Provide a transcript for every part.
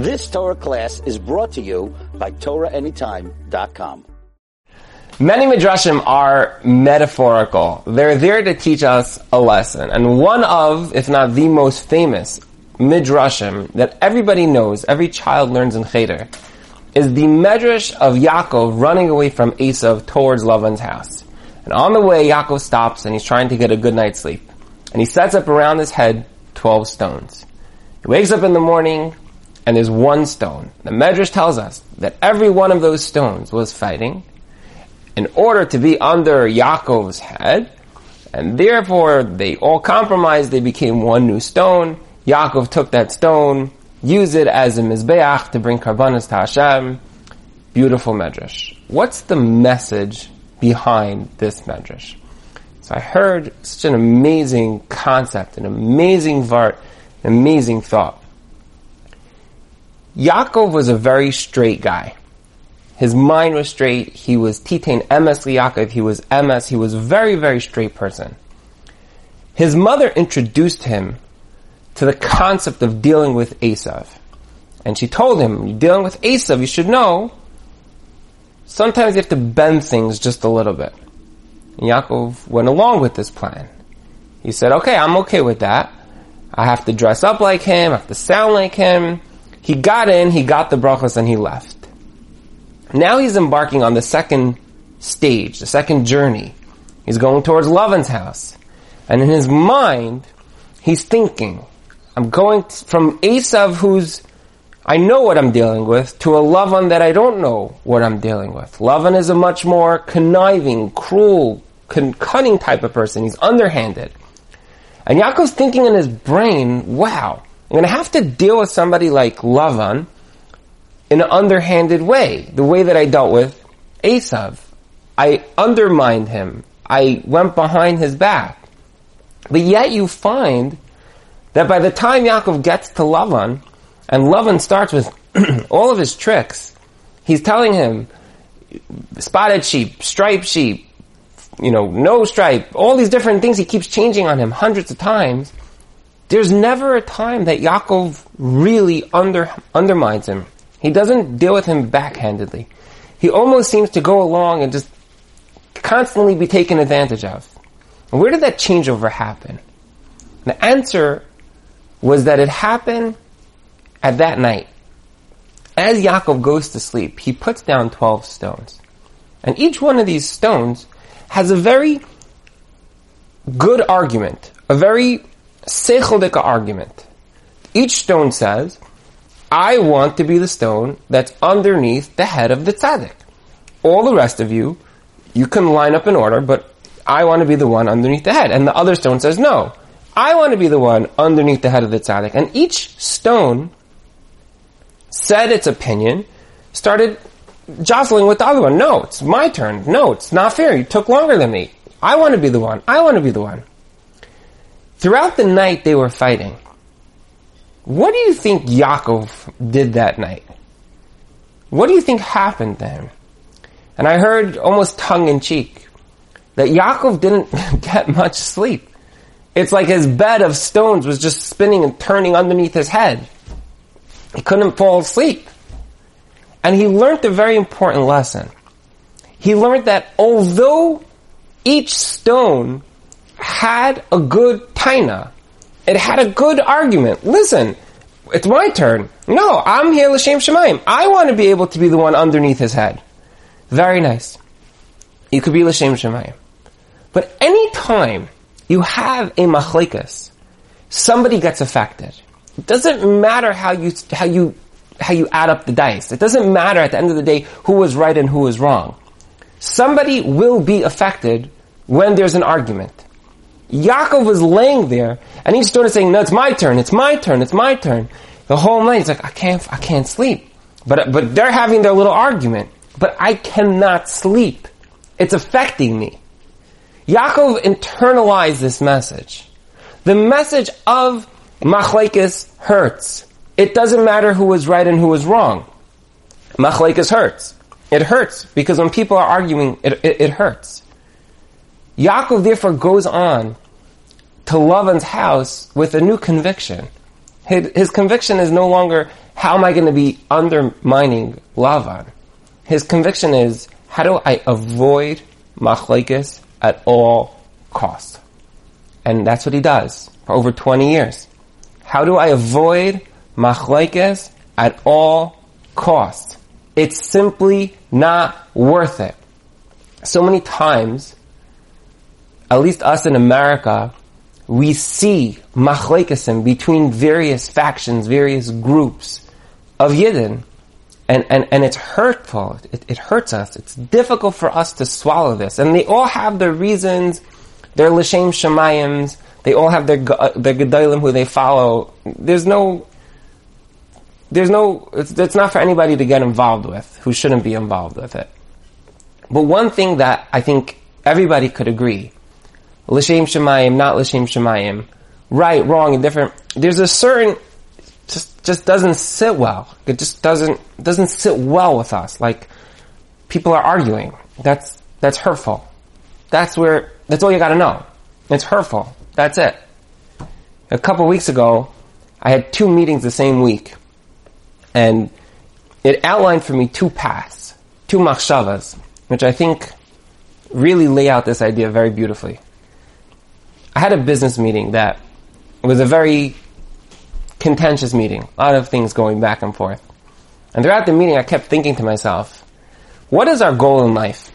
This Torah class is brought to you by TorahAnytime.com. Many midrashim are metaphorical. They're there to teach us a lesson. And one of, if not the most famous midrashim that everybody knows, every child learns in Cheder, is the medrash of Yaakov running away from Esav towards Lavan's house. And on the way, Yaakov stops and he's trying to get a good night's sleep. And he sets up around his head 12 stones. He wakes up in the morning, and there's one stone. The Medrash tells us that every one of those stones was fighting in order to be under Yaakov's head, and therefore they all compromised, they became one new stone. Yaakov took that stone, used it as a mizbeach to bring karbanas to Hashem. Beautiful Medrash. What's the message behind this Medrash? So I heard such an amazing concept, an amazing vart, an amazing thought. Yaakov was a very straight guy. His mind was straight. He was Titain Emes Yaakov. He was Emes. He was a very, very straight person. His mother introduced him to the concept of dealing with Esav. And she told him, you're dealing with Esav, you should know, sometimes you have to bend things just a little bit. And Yaakov went along with this plan. He said, okay, I'm okay with that. I have to dress up like him, I have to sound like him. He got in, he got the brachas, and he left. Now he's embarking on the second stage, the second journey. He's going towards Lavan's house. And in his mind, he's thinking, I'm going from Esav who's, I know what I'm dealing with, to a Lavan that I don't know what I'm dealing with. Lavan is a much more conniving, cruel, cunning type of person. He's underhanded. And Yaakov's thinking in his brain, wow, I'm going to have to deal with somebody like Lavan in an underhanded way, the way that I dealt with Esav. I undermined him. I went behind his back. But yet you find that by the time Yaakov gets to Lavan, and Lavan starts with all of his tricks, he's telling him, spotted sheep, striped sheep, you know, no stripe, all these different things he keeps changing on him hundreds of times. There's never a time that Yaakov really under, undermines him. He doesn't deal with him backhandedly. He almost seems to go along and just constantly be taken advantage of. Where did that changeover happen? The answer was that it happened at that night. As Yaakov goes to sleep, he puts down 12 stones. And each one of these stones has a very good argument, a very secheldik argument. Each stone says, I want to be the stone that's underneath the head of the tzaddik. All the rest of you, you can line up in order, but I want to be the one underneath the head. And the other stone says, no, I want to be the one underneath the head of the tzaddik. And each stone said its opinion, started jostling with the other one. No, it's my turn. No, it's not fair. You took longer than me. I want to be the one. I want to be the one. Throughout the night they were fighting. What do you think Yaakov did that night? What do you think happened him? And I heard almost tongue in cheek that Yaakov didn't get much sleep. It's like his bed of stones was just spinning and turning underneath his head. He couldn't fall asleep. And he learned a very important lesson. He learned that although each stone had a good taina, it had a good argument. Listen, it's my turn. No, I'm here l'shem shemaim. I want to be able to be the one underneath his head. Very nice. You could be l'shem shemaim. But any time you have a machlekas, somebody gets affected. It doesn't matter how you how you how you add up the dice. It doesn't matter at the end of the day who was right and who was wrong. Somebody will be affected when there's an argument. Yaakov was laying there and he started saying, no, it's my turn, it's my turn, it's my turn. The whole night he's like, I can't, I can't sleep. But, but they're having their little argument. But I cannot sleep. It's affecting me. Yaakov internalized this message. The message of machlekes hurts. It doesn't matter who was right and who was wrong. Machlekes hurts. It hurts because when people are arguing, it, it, it hurts. Yaakov therefore goes on to Lavan's house with a new conviction. His, his conviction is no longer, how am I going to be undermining Lavan? His conviction is, how do I avoid machlekes at all costs? And that's what he does for over 20 years. How do I avoid machlekes at all costs? It's simply not worth it. So many times, at least us in America, we see machlekesim between various factions, various groups of Yidden, and, and, and it's hurtful. It, it hurts us. It's difficult for us to swallow this. And they all have their reasons, their L'Shem Shemayims, they all have their, uh, their Gedolim who they follow. There's no, there's no, it's, it's not for anybody to get involved with who shouldn't be involved with it. But one thing that I think everybody could agree, L'Shem Shemayim, not L'Shem Shemayim, right, wrong, and different, there's a certain, just, just doesn't sit well. It just doesn't, doesn't sit well with us. Like, people are arguing. That's, that's hurtful. That's where, that's all you gotta know. It's hurtful. That's it. A couple weeks ago, I had two meetings the same week and it outlined for me two paths, two machshavas, which I think really lay out this idea very beautifully. I had a business meeting that was a very contentious meeting, a lot of things going back and forth. And throughout the meeting, I kept thinking to myself, what is our goal in life?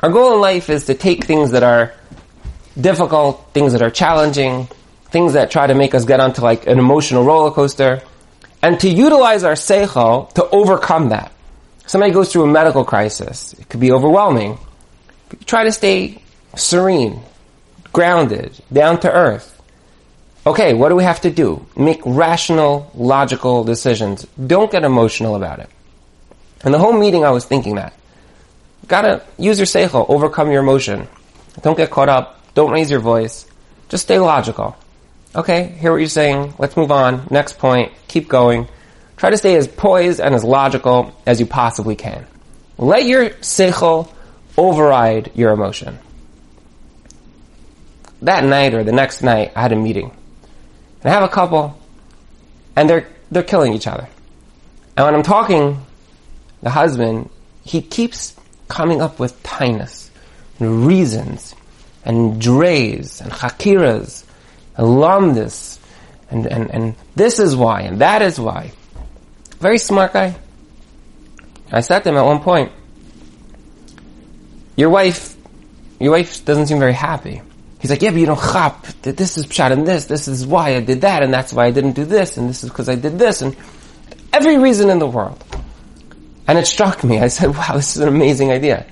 Our goal in life is to take things that are difficult, things that are challenging, things that try to make us get onto like an emotional roller coaster, and to utilize our seichel to overcome that. Somebody goes through a medical crisis. It could be overwhelming. Try to stay serene, grounded, down to earth. Okay, what do we have to do? Make rational, logical decisions. Don't get emotional about it. And the whole meeting I was thinking that. Gotta use your seichel, overcome your emotion. Don't get caught up. Don't raise your voice. Just stay logical. Okay, hear what you're saying. Let's move on. Next point. Keep going. Try to stay as poised and as logical as you possibly can. Let your seichel override your emotion. That night or the next night, I had a meeting. And I have a couple, and they're, they're killing each other. And when I'm talking, the husband, he keeps coming up with tinus, and reasons, and drays, and hakiras, and and, and, and this is why, and that is why. Very smart guy. I said to him at one point, your wife, your wife doesn't seem very happy. He's like, yeah, but you don't chop. This is pshat and this. This is why I did that, and that's why I didn't do this, and this is because I did this, and every reason in the world. And it struck me. I said, wow, this is an amazing idea.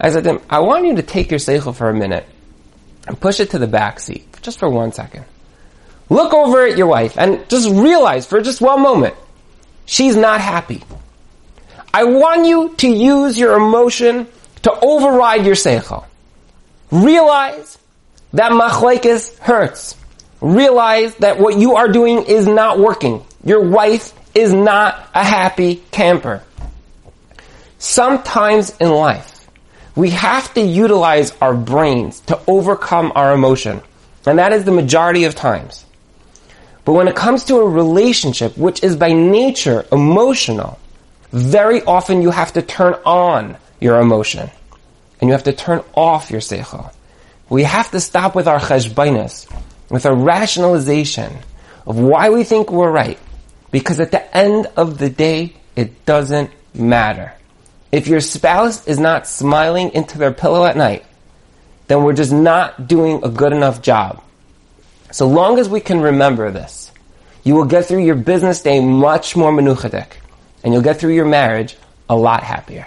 I said to him, I want you to take your seichel for a minute and push it to the back seat, just for one second. Look over at your wife and just realize for just one moment, she's not happy. I want you to use your emotion to override your seichel. Realize that machlekes hurts. Realize that what you are doing is not working. Your wife is not a happy camper. Sometimes in life, we have to utilize our brains to overcome our emotion. And that is the majority of times. But when it comes to a relationship, which is by nature emotional, very often you have to turn on your emotion. And you have to turn off your seichel. We have to stop with our cheshbainis, with our rationalization of why we think we're right. Because at the end of the day, it doesn't matter. If your spouse is not smiling into their pillow at night, then we're just not doing a good enough job. So long as we can remember this, you will get through your business day much more menuchadik, and you'll get through your marriage a lot happier.